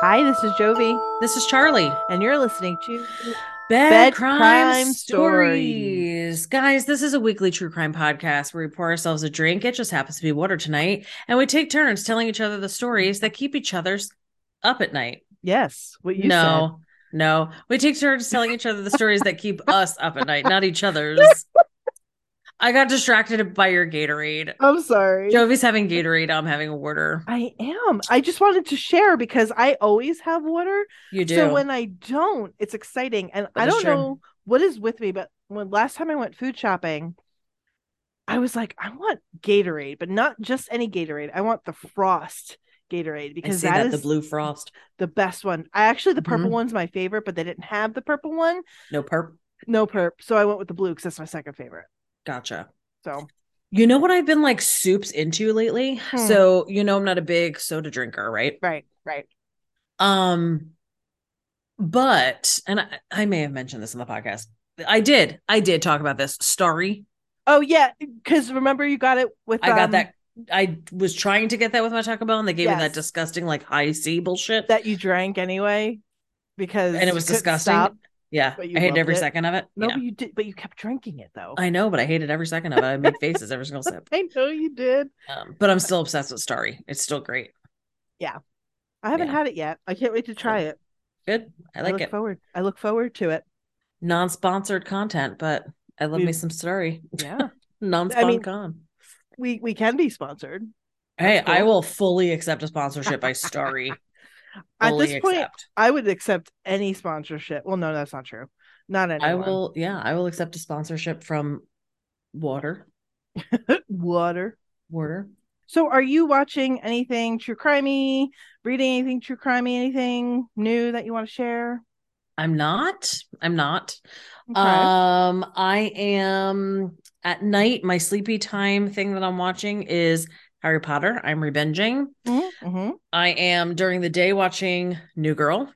Hi, this is Jovi, This is Charlie. and you're listening to Bed, Bad crime, Crime stories. Guys, this is a weekly true crime podcast where we pour ourselves a drink. It just happens to be water tonight. And we take turns telling each other the stories that keep each other's up at night. yes, what you no, no. We take turns telling each other the stories that keep us up at night, not each other's. I got distracted by your Gatorade. I'm sorry. Jovi's having Gatorade. I'm having water. I am. I just wanted to share because I always have water. You do. So when I don't, it's exciting. And That I don't true. know what is with me, but when last time I went food shopping, I was like, I want Gatorade, but not just any Gatorade. I want the Frost Gatorade because that that, is the blue frost. the best one. I actually the purple Mhm. one's my favorite, but they didn't have the purple one. No perp. No perp. So I went with the blue because that's my second favorite. Gotcha. So You know what I've been like soups into lately? Hmm. So, you know, I'm not a big soda drinker, right? right, right. Um, but, and I, I may have mentioned this in the podcast. I did. I did talk about this. Starry. Oh yeah, because remember you got it with I got um, that. I was trying to get that with my Taco Bell, and they gave me that disgusting, like Hi-C bullshit. that you drank anyway because and it was disgusting. stop. Yeah. but you I hated every it. second of it. No, Yeah. but you did, but you kept drinking it though. I know, but I hated every second of it. I made faces every single sip. I know you did. Um, but I'm still obsessed with Starry. It's still great. Yeah, I haven't Yeah. had it yet. I can't wait to try it. Good. I I, like look it. forward. I look forward to it. Non-sponsored content, but I love me We've- some Starry. Yeah, Non-spon mean, con. we we can be sponsored. Hey, That's I will fully accept a sponsorship by Starry. At this point. I would accept any sponsorship. Well, no, that's not true. Not anyone. I will. Yeah, I will accept a sponsorship from Water. water. Water. So, are you watching anything true crimey? Reading anything true crimey? Anything new that you want to share? I'm not. I'm not. Okay. Um, I am at night. My sleepy time thing that I'm watching is Harry Potter. I'm rebinging. Mhm, mhm. I am during the day watching New Girl.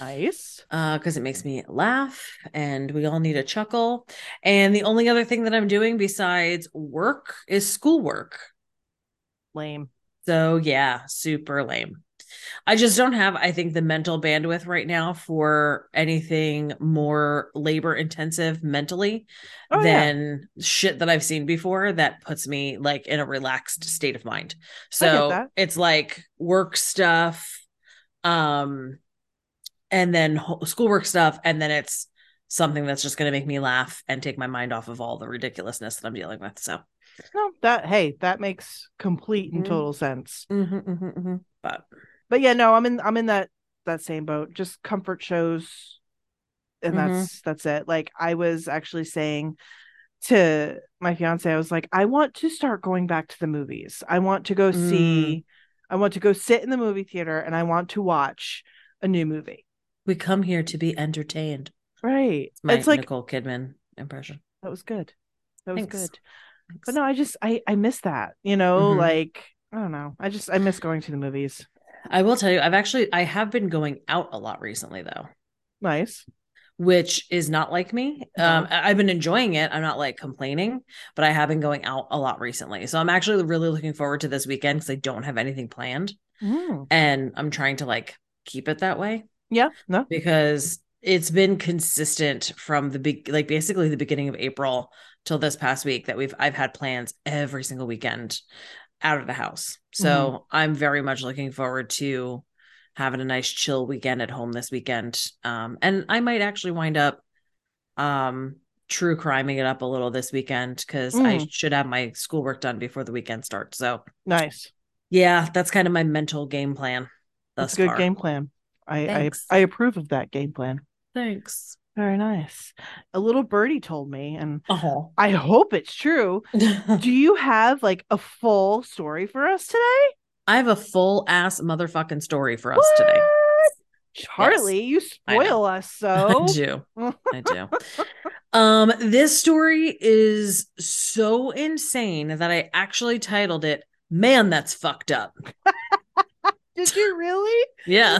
Nice. uh because it makes me laugh and we all need a chuckle and the only other thing that i'm doing besides work is schoolwork Lame. so yeah super lame i just don't have i think the mental bandwidth right now for anything more labor intensive mentally Oh, yeah. than shit that i've seen before that puts me like in a relaxed state of mind so it's like work stuff um and then schoolwork stuff and then it's something that's just going to make me laugh and take my mind off of all the ridiculousness that i'm dealing with so No, that hey, that makes complete and Mhm. total sense. Mhm, mhm, mhm. but But yeah, no, I'm in I'm in that that same boat. Just comfort shows and Mhm. that's that's it. Like I was actually saying to my fiance, I was like, I want to start going back to the movies. I want to go Mm. see I want to go sit in the movie theater and I want to watch a new movie. we come here to be entertained Right. my it's like nicole kidman impression that was good. That was Thanks. good. But no, I just I I miss that. You know, Mhm. like I don't know. I just I miss going to the movies. I will tell you i've actually i have been going out a lot recently though Nice. which is not like me. Um, I've been enjoying it. I'm not like complaining, but I have been going out a lot recently. So I'm actually really looking forward to this weekend because I don't have anything planned, Mm. and I'm trying to like keep it that way Yeah. No. because it's been consistent from the big, like basically the beginning of April till this past week that we've I've had plans every single weekend out of the house. So I'm very much looking forward to having a nice chill weekend at home this weekend. Um, and I might actually wind up um true criming it up a little this weekend because I Mm. should have my schoolwork done before the weekend starts. So Nice. yeah, that's kind of my mental game plan. That's a good far. game plan. I, I I approve of that game plan. Thanks. Very nice. A little birdie told me, and Oh. I hope it's true. Do you have like a full story for us today? I have a full ass motherfucking story for us today. What? Charlie, you spoil us so. I do. I do. Um, this story is so insane that I actually titled it Man, that's fucked up. Did you really? Yeah.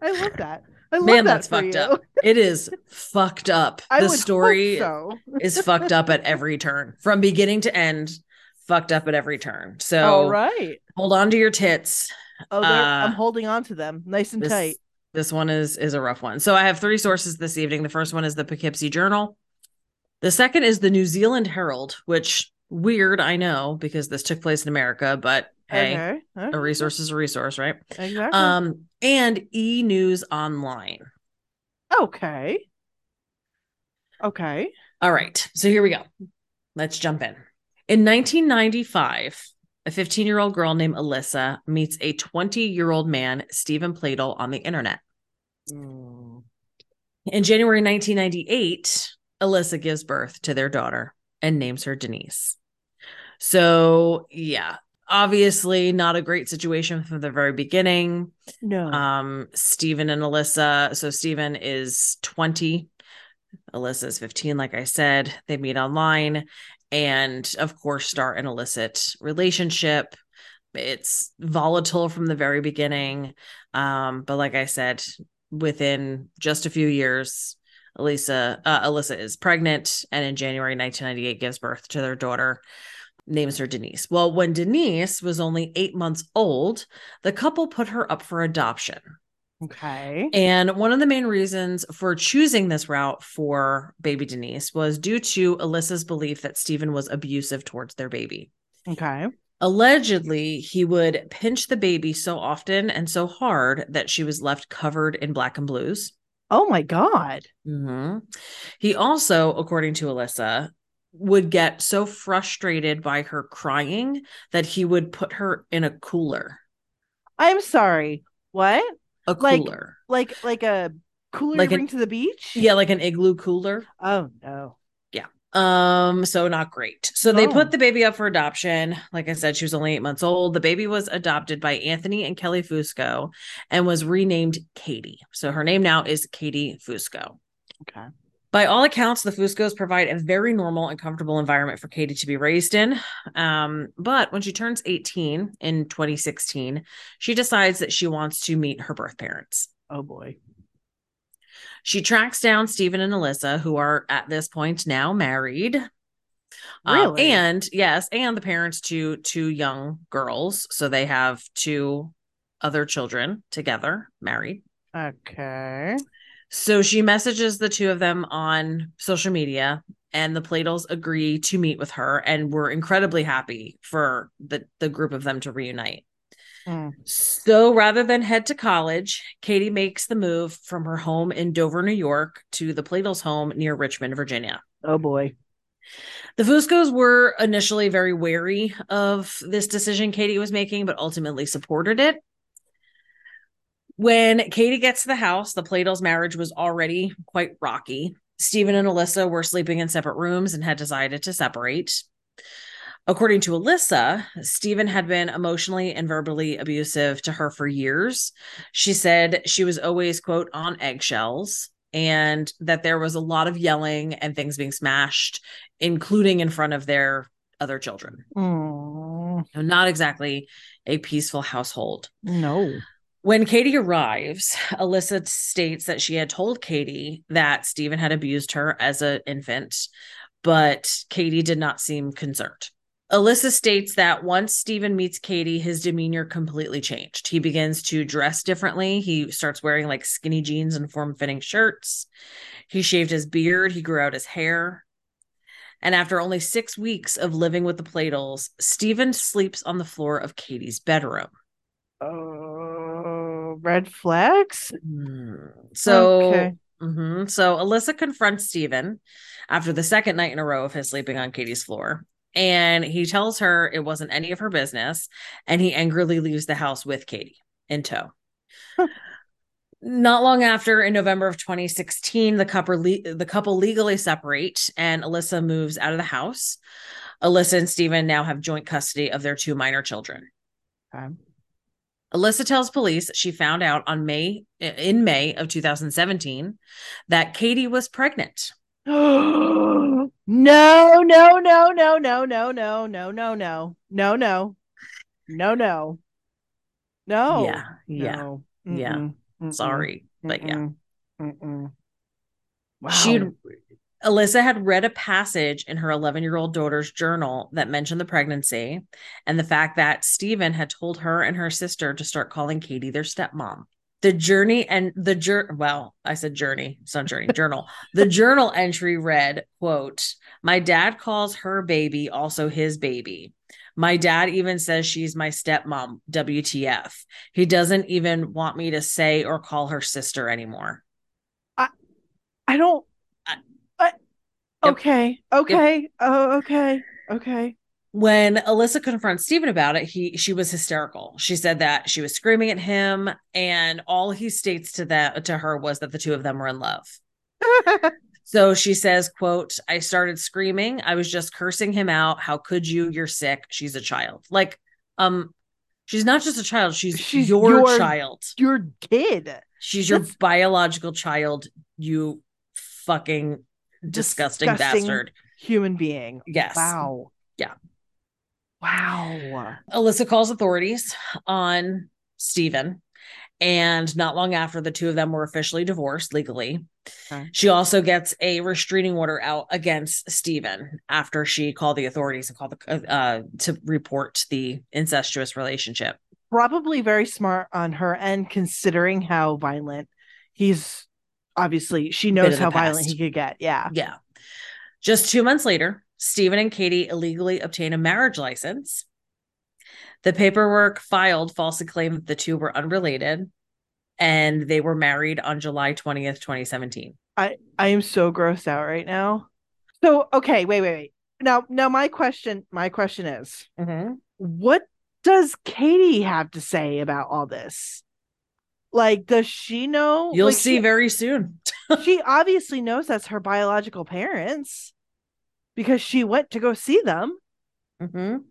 I love that. Man, that that's fucked you. up. It is fucked up. I the story so. is fucked up at every turn. From beginning to end, fucked up at every turn. So All right. hold on to your tits Oh, Uh, I'm holding on to them nice and this, tight. This one is is a rough one. So I have three sources this evening. The first one is the Poughkeepsie Journal. The second is the New Zealand Herald, which weird, I know, because this took place in America, but hey, okay. a resource is a resource, right? Exactly. Um, and E News Online. okay. Okay. All right. So here we go. Let's jump in. In 1995, a 15 year old girl named Alyssa meets a 20 year old man, Steven Pladl, on the internet. Mm. In January 1998, Alyssa gives birth to their daughter and names her Denise. So, yeah, obviously not a great situation from the very beginning. No. Um, Steven and Alyssa. So, Steven is 20, Alyssa is 15, like I said. They meet online and, of course, start an illicit relationship. It's volatile from the very beginning. Um, but like I said, within just a few years, Alyssa, uh, Alyssa is pregnant and in January 1998 gives birth to their daughter, names her Denise. Well, when Denise was only eight months old, the couple put her up for adoption. okay. And one of the main reasons for choosing this route for baby Denise was due to Alyssa's belief that Steven was abusive towards their baby. Okay. Allegedly, he would pinch the baby so often and so hard that she was left covered in black and blues. Oh my God. Mhm. He also, according to Alyssa, would get so frustrated by her crying that he would put her in a cooler. I'm sorry. What? A cooler. Like like a cooler Like you an- bring to the beach? yeah, like an igloo cooler. Oh no. Yeah. Um, so not great. So they put the baby up for adoption. Like I said, she was only eight months old. The baby was adopted by Anthony and Kelly Fusco and was renamed Katie. So her name now is Katie Fusco. Okay. By all accounts, the Fuscos provide a very normal and comfortable environment for Katie to be raised in. Um, but when she turns 18 in 2016, she decides that she wants to meet her birth parents. Oh boy. She tracks down Steven and Alyssa, who are at this point now married. Um, Really? and yes, and the parents to two young girls. So they have two other children together, married. Okay. So she messages the two of them on social media, and the Pladls agree to meet with her, and we're incredibly happy for the the group of them to reunite. Mm. So rather than head to college, Katie makes the move from her home in Dover, New York, to the Pladls' home near Richmond, Virginia. Oh boy. The Fuscos were initially very wary of this decision Katie was making, but ultimately supported it. When Katie gets to the house, the Pladls' marriage was already quite rocky. Steven and Alyssa were sleeping in separate rooms and had decided to separate. According to Alyssa, Steven had been emotionally and verbally abusive to her for years. She said she was always, quote, on eggshells and that there was a lot of yelling and things being smashed, including in front of their other children. Mm. Not exactly a peaceful household. No. When Katie arrives, Alyssa states that she had told Katie that Steven had abused her as an infant, but Katie did not seem concerned. Alyssa states that once Steven meets Katie, his demeanor completely changed. He begins to dress differently. He starts wearing like skinny jeans and form fitting shirts. He shaved his beard. He grew out his hair. And after only six weeks of living with the Pladls, Steven sleeps on the floor of Katie's bedroom. Red flags. Hmm. So, Okay. mhm. so Alyssa confronts Steven after the second night in a row of his sleeping on Katie's floor. And he tells her it wasn't any of her business. And he angrily leaves the house with Katie in tow. Not long after, in November of 2016, the couple, le- the couple legally separate and Alyssa moves out of the house. Alyssa and Steven now have joint custody of their two minor children. Okay. Alyssa tells police she found out on May in May of 2017 that Katie was pregnant. no, no, no, no, no, no, no, no, no, no, no, no, no, no, no, no. yeah, yeah. No. yeah. Mm-mm, mm-mm, Sorry, but yeah. mm-mm. Wow. She'd Alyssa had read a passage in her 11 year old daughter's journal that mentioned the pregnancy and the fact that Steven had told her and her sister to start calling Katie their stepmom. The journey and the journey, well, I said journey, it's not journey, journal. The journal entry read, quote, My dad calls her baby also his baby. My dad even says she's my stepmom, WTF. He doesn't even want me to say or call her sister anymore. I I don't. Yep. okay. Okay. Oh, okay. Okay. when Alyssa confronts Steven about it, he she was hysterical. She said that she was screaming at him, and all he states to that to her was that the two of them were in love. So she says, quote, I started screaming. I was just cursing him out. How could you? You're sick. She's a child. Like, um, she's not just a child, she's, She's your, your- child. Your kid. She's your biological child, you fucking disgusting, Disgusting. bastard. Human being. Yes. Wow. Yeah. Wow. Alyssa calls authorities on Steven. And not long after, the two of them were officially divorced legally. Okay. She also gets a restraining order out against Steven after she called the authorities and called the uh, to report the incestuous relationship. Probably very smart on her end, considering how violent he's. Obviously, she knows how violent he could get. Yeah. Yeah. Just two months later, Steven and Katie illegally obtain a marriage license. The paperwork filed falsely claimed that the two were unrelated and they were married on July 20th, 2017. I I am so grossed out right now. So okay, wait, wait, wait. Now, now my question, my question is, mm-hmm. what does Katie have to say about all this? Like, does she know? You'll like, see She, very soon. she obviously knows that's her biological parents because she went to go see them. Mhm.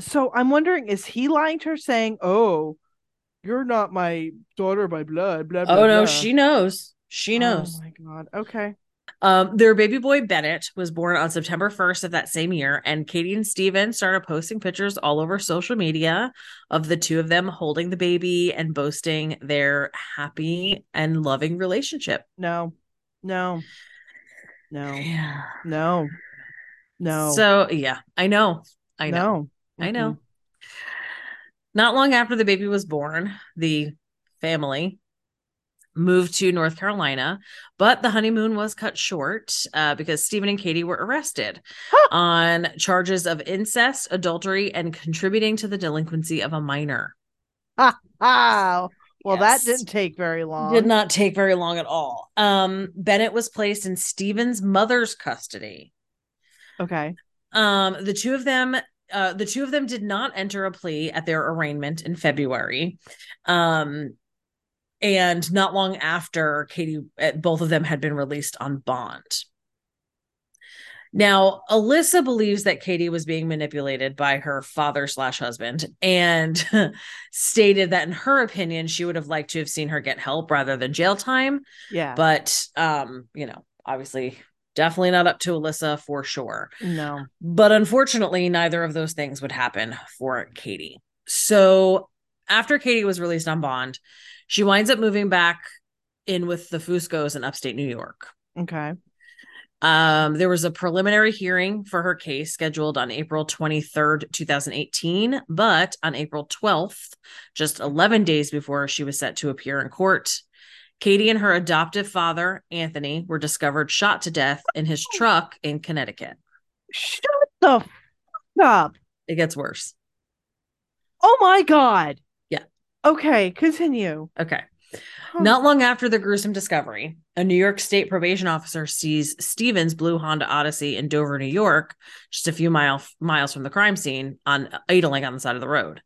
So I'm wondering, is he lying to her, saying, "Oh, you're not my daughter by blood"? Blah blah. Oh no, blah. she knows. She knows. Oh my god. Okay. Um, their baby boy Bennett was born on September 1st of that same year, and Katie and Steven started posting pictures all over social media of the two of them holding the baby and boasting their happy and loving relationship. No. No. No. Yeah. No. No. So yeah, I know. I know. No. I know. Not long after the baby was born, the family moved to North Carolina, but the honeymoon was cut short uh, because Steven and Katie were arrested on charges of incest, adultery, and contributing to the delinquency of a minor. Wow. Well, Yes. that didn't take very long. Did not take very long at all. Um, Bennett was placed in Steven's mother's custody. Okay. Um, the two of them, uh, the two of them did not enter a plea at their arraignment in February. Um, and not long after Katie, uh, both of them had been released on bond. Now, Alyssa believes that Katie was being manipulated by her father slash husband and stated that in her opinion, she would have liked to have seen her get help rather than jail time. Yeah. But um, you know, obviously definitely not up to Alyssa for sure. no. But unfortunately, neither of those things would happen for Katie. So after Katie was released on bond, she winds up moving back in with the Fuscos in upstate New York. Okay. Um, there was a preliminary hearing for her case scheduled on April 23rd, 2018, but on April 12th, just 11 days before she was set to appear in court, Katie and her adoptive father, Anthony, were discovered shot to death in his truck in Connecticut. Shut the fuck up. It gets worse. Oh my god. Okay. Continue. Okay. Huh. Not long after the gruesome discovery, a New York State probation officer sees Stevens' blue Honda Odyssey in Dover, New York, just a few mile, miles from the crime scene, on idling on the side of the road.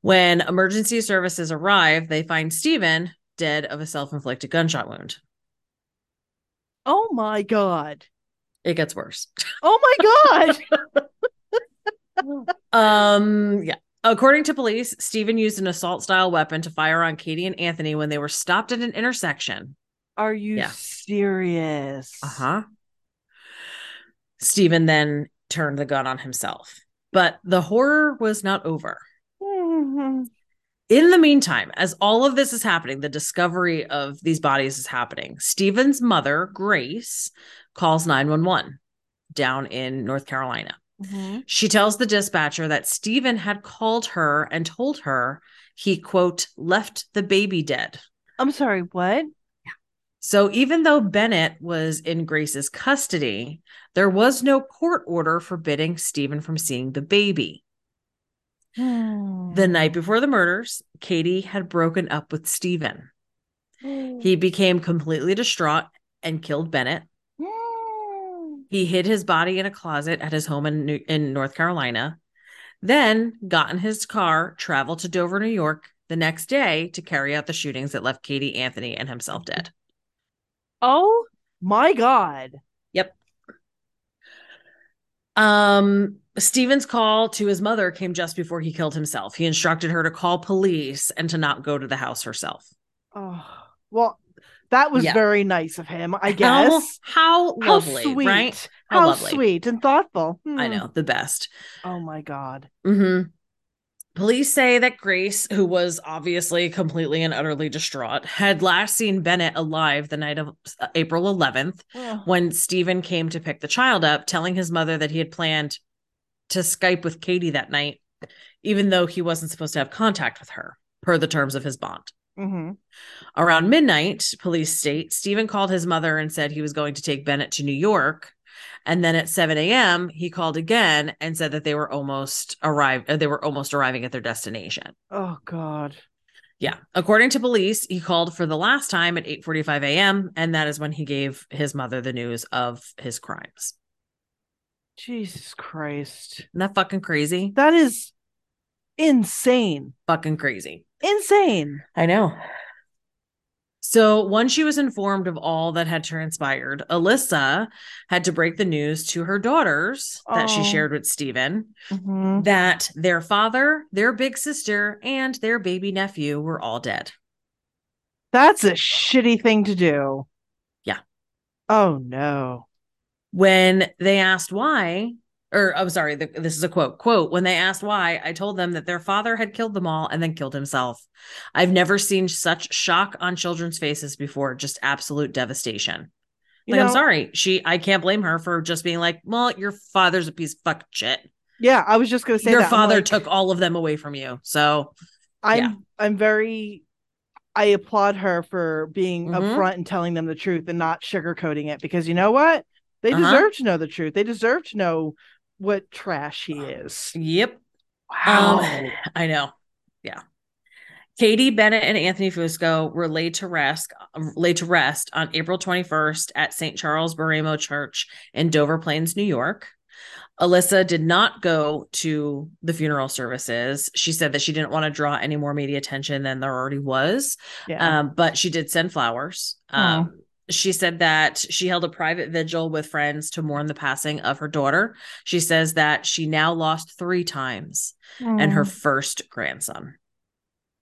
When emergency services arrive, they find Steven dead of a self-inflicted gunshot wound. Oh my god. It gets worse. Oh my god. Um, yeah. According to police, Steven used an assault style weapon to fire on Katie and Anthony when they were stopped at an intersection. Are you Yeah. serious? Uh-huh. Steven then turned the gun on himself. But the horror was not over. Mhm. In the meantime, as all of this is happening, the discovery of these bodies is happening. Steven's mother, Grace, calls 911 down in North Carolina. Mhm. She tells the dispatcher that Steven had called her and told her he, quote, left the baby dead. I'm sorry, what? So even though Bennett was in Grace's custody, there was no court order forbidding Steven from seeing the baby. The night before the murders, Katie had broken up with Steven. He became completely distraught and killed Bennett. He hid his body in a closet at his home in, New- in North Carolina, then got in his car, traveled to Dover, New York the next day to carry out the shootings that left Katie, Anthony, and himself dead. Oh my god. Yep. Um, Steven's call to his mother came just before he killed himself. He instructed her to call police and to not go to the house herself. Oh well, that was Yeah. very nice of him, I guess. how How lovely, sweet. right? How, How lovely. sweet and thoughtful. I Hmm. know, the best. Oh my god. Mm-hmm. Police say that Grace, who was obviously completely and utterly distraught, had last seen Bennett alive the night of uh, April 11th Ugh. when Steven came to pick the child up, telling his mother that he had planned to Skype with Katie that night, even though he wasn't supposed to have contact with her per the terms of his bond. Mhm. Around midnight, police state Steven called his mother and said he was going to take Bennett to New York. And then at 7 a.m., he called again and said that they were almost arrived. uh, They were almost arriving at their destination. Oh god. Yeah. According to police, he called for the last time at 8:45 a.m. And that is when he gave his mother the news of his crimes. Jesus Christ. Isn't that fucking crazy? That is insane. Fucking crazy. Insane. I know. So once she was informed of all that had transpired, Alyssa had to break the news to her daughters that she Oh. shared with Steven Mhm. that their father, their big sister, and their baby nephew were all dead. That's a shitty thing to do. Yeah. Oh no. When they asked why, or I'm sorry, th- this is a quote. Quote, when they asked why, I told them that their father had killed them all and then killed himself. I've never seen such shock on children's faces before, just absolute devastation. You Like, I'm sorry. She I can't blame her for just being like, well, your father's a piece of fucking shit. Yeah, I was just gonna say Your that. Father like, took all of them away from you. So I'm yeah. I'm very I applaud her for being Mhm. upfront and telling them the truth and not sugarcoating it because you know what? They Uh-huh. deserve to know the truth. They deserve to know what trash he is. yep. Wow. Um, I know. Yeah. Katie Bennett and Anthony Fusco were laid to rest laid to rest on April 21st at St. Charles Borromeo Church in Dover Plains, New York. Alyssa did not go to the funeral services. She said that she didn't want to draw any more media attention than there already was. yeah. Um, but she did send flowers. Um, she said that she held a private vigil with friends to mourn the passing of her daughter. She says that she now lost three times and her Mm, first grandson.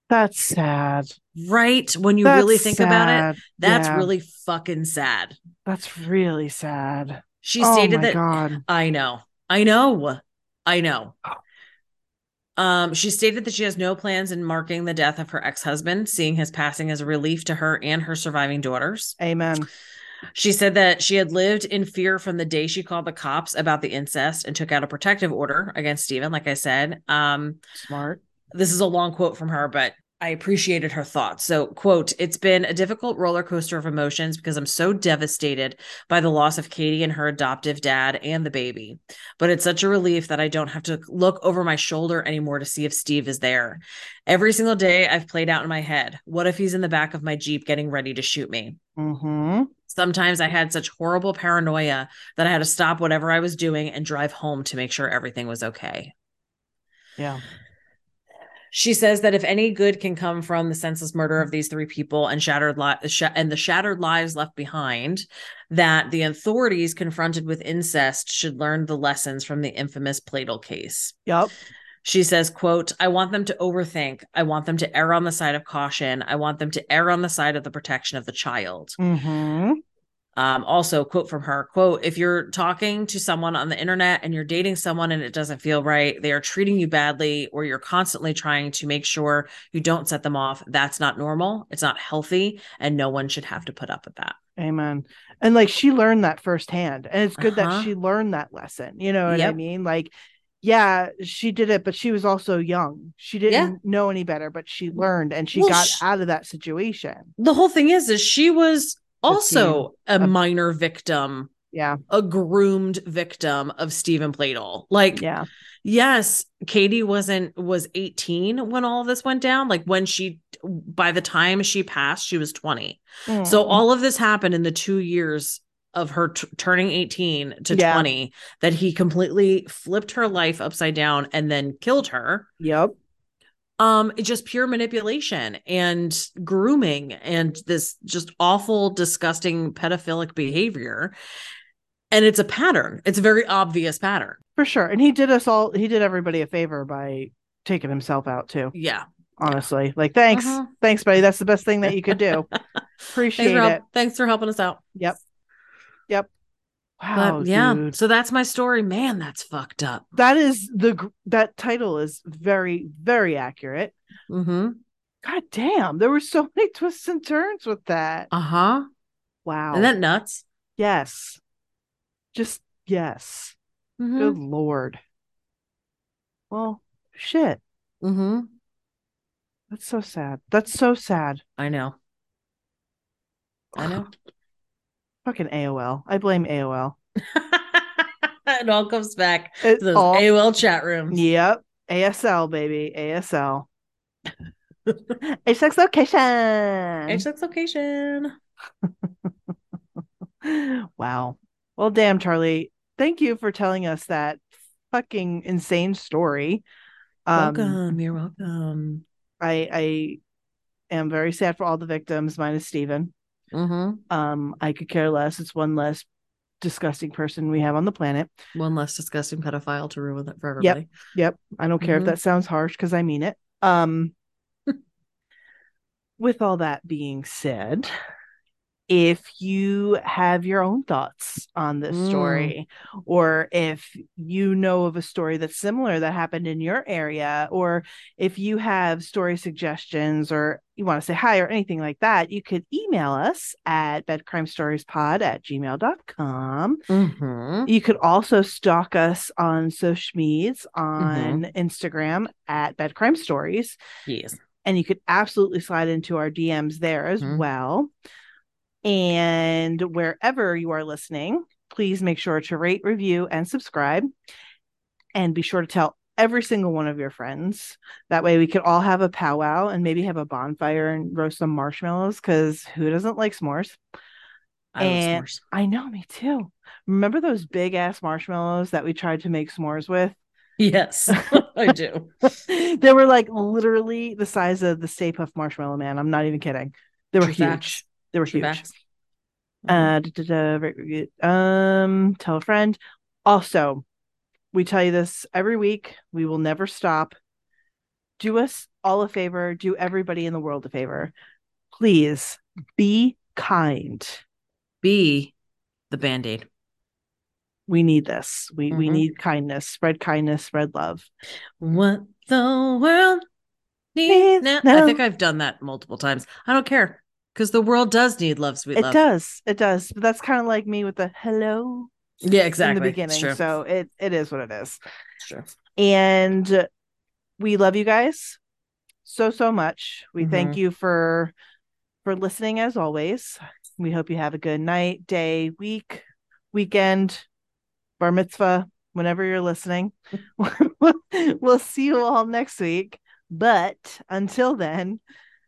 that's sad. Right? When you That's really think about it, that's Yeah, really fucking sad. that's really sad. She oh stated my that god. I know. I know. I know. Um, she stated that she has no plans in marking the death of her ex-husband, seeing his passing as a relief to her and her surviving daughters. Amen. She said that she had lived in fear from the day she called the cops about the incest and took out a protective order against Steven, like I said. Um, Smart. this is a long quote from her, but I appreciated her thoughts. So, quote, it's been a difficult roller coaster of emotions because I'm so devastated by the loss of Katie and her adoptive dad and the baby. But it's such a relief that I don't have to look over my shoulder anymore to see if Steve is there. Every single day I've played out in my head, what if he's in the back of my Jeep getting ready to shoot me? Mm-hmm. Sometimes I had such horrible paranoia that I had to stop whatever I was doing and drive home to make sure everything was okay. Yeah. She says that if any good can come from the senseless murder of these three people and shattered li- sh- and the shattered lives left behind, that the authorities confronted with incest should learn the lessons from the infamous Pladl case. Yep. She says, quote, I want them to overthink. I want them to err on the side of caution. I want them to err on the side of the protection of the child. Mm-hmm. Um, also, quote from her, quote, if you're talking to someone on the internet and you're dating someone and it doesn't feel right, they are treating you badly, or you're constantly trying to make sure you don't set them off, that's not normal. It's not healthy, and no one should have to put up with that. Amen. And like she learned that firsthand. And it's good Uh-huh. that she learned that lesson. You know what I mean? Like, yeah, she did it, but she was also young. She didn't know any better, but she learned and she Well, got sh- out of that situation. The whole thing is, is she was also a A- minor victim, Yeah. a groomed victim of Steven Pladl. Like, Yeah. yes, Katie wasn't was 18 when all of this went down. Like when she by the time she passed, she was 20. So Mm. all of this happened in the two years of her t- turning 18 to Yeah. 20 that he completely flipped her life upside down and then killed her Yep. Um it's just pure manipulation and grooming and this just awful disgusting pedophilic behavior and it's a pattern it's a very obvious pattern For sure. And he did us all he did everybody a favor by taking himself out too. yeah Honestly. Like thanks. Uh-huh. Thanks, buddy. That's the best thing that you could do. thanks Appreciate help- it. thanks for helping us out Yep. Yep. Wow. but yeah dude. so that's my story. Man that's fucked up. That is the that title is very very accurate. Mm-hmm. God damn there were so many twists and turns with that. Uh-huh. Wow. isn't that nuts? Yes. Just yes. Mm-hmm. good lord. Well shit. Mm-hmm. That's so sad. That's so sad. I know. I know fucking aol i blame aol it all comes back It to those all- AOL chat rooms. yep asl baby asl h6 location HX location. wow. Well, damn, Charlie. Thank you for telling us that fucking insane story. Um, welcome. You're welcome. I I am very sad for all the victims, minus Steven. Mm-hmm. Um, I could care less. It's one less disgusting person we have on the planet. One less disgusting pedophile to ruin it for everybody. Yep. Yep. I don't care Mhm. if that sounds harsh because I mean it. Um, with all that being said, if you have your own thoughts on this Mm. story, or if you know of a story that's similar that happened in your area, or if you have story suggestions or you want to say hi or anything like that, you could email us at bedcrimestoriespod at gmail.com. Mm-hmm. You could also stalk us on social medias on Instagram at Bed Crime Stories, Yes. and you could absolutely slide into our DMs there as Mhm. well. And wherever you are listening, please make sure to rate, review, and subscribe. And be sure to tell every single one of your friends. That way we could all have a powwow and maybe have a bonfire and roast some marshmallows because who doesn't like s'mores? I And- love s'mores. I know, me too. Remember those big ass marshmallows that we tried to make s'mores with? Yes, I do. they were like literally the size of the Stay Puft Marshmallow Man. I'm not even kidding. They were True huge. facts. They were huge. facts. Uh, da, da, da, um, tell a friend. Also, we tell you this every week. We will never stop. Do us all a favor. Do everybody in the world a favor. Please be kind. Be the band aid. We need this. We we Mhm. need kindness. Spread kindness. Spread love. What the world Needs needs now. I think I've done that multiple times. I don't care because the world does need love, sweet It love. does. It does. But that's kind of like me with the hello Yeah, exactly. in the beginning. So it it is what it is. True. And we love you guys so so much. We thank Mhm. you for for listening as always. We hope you have a good night, day, week, weekend, bar mitzvah, whenever you're listening. we'll see you all next week. But until then,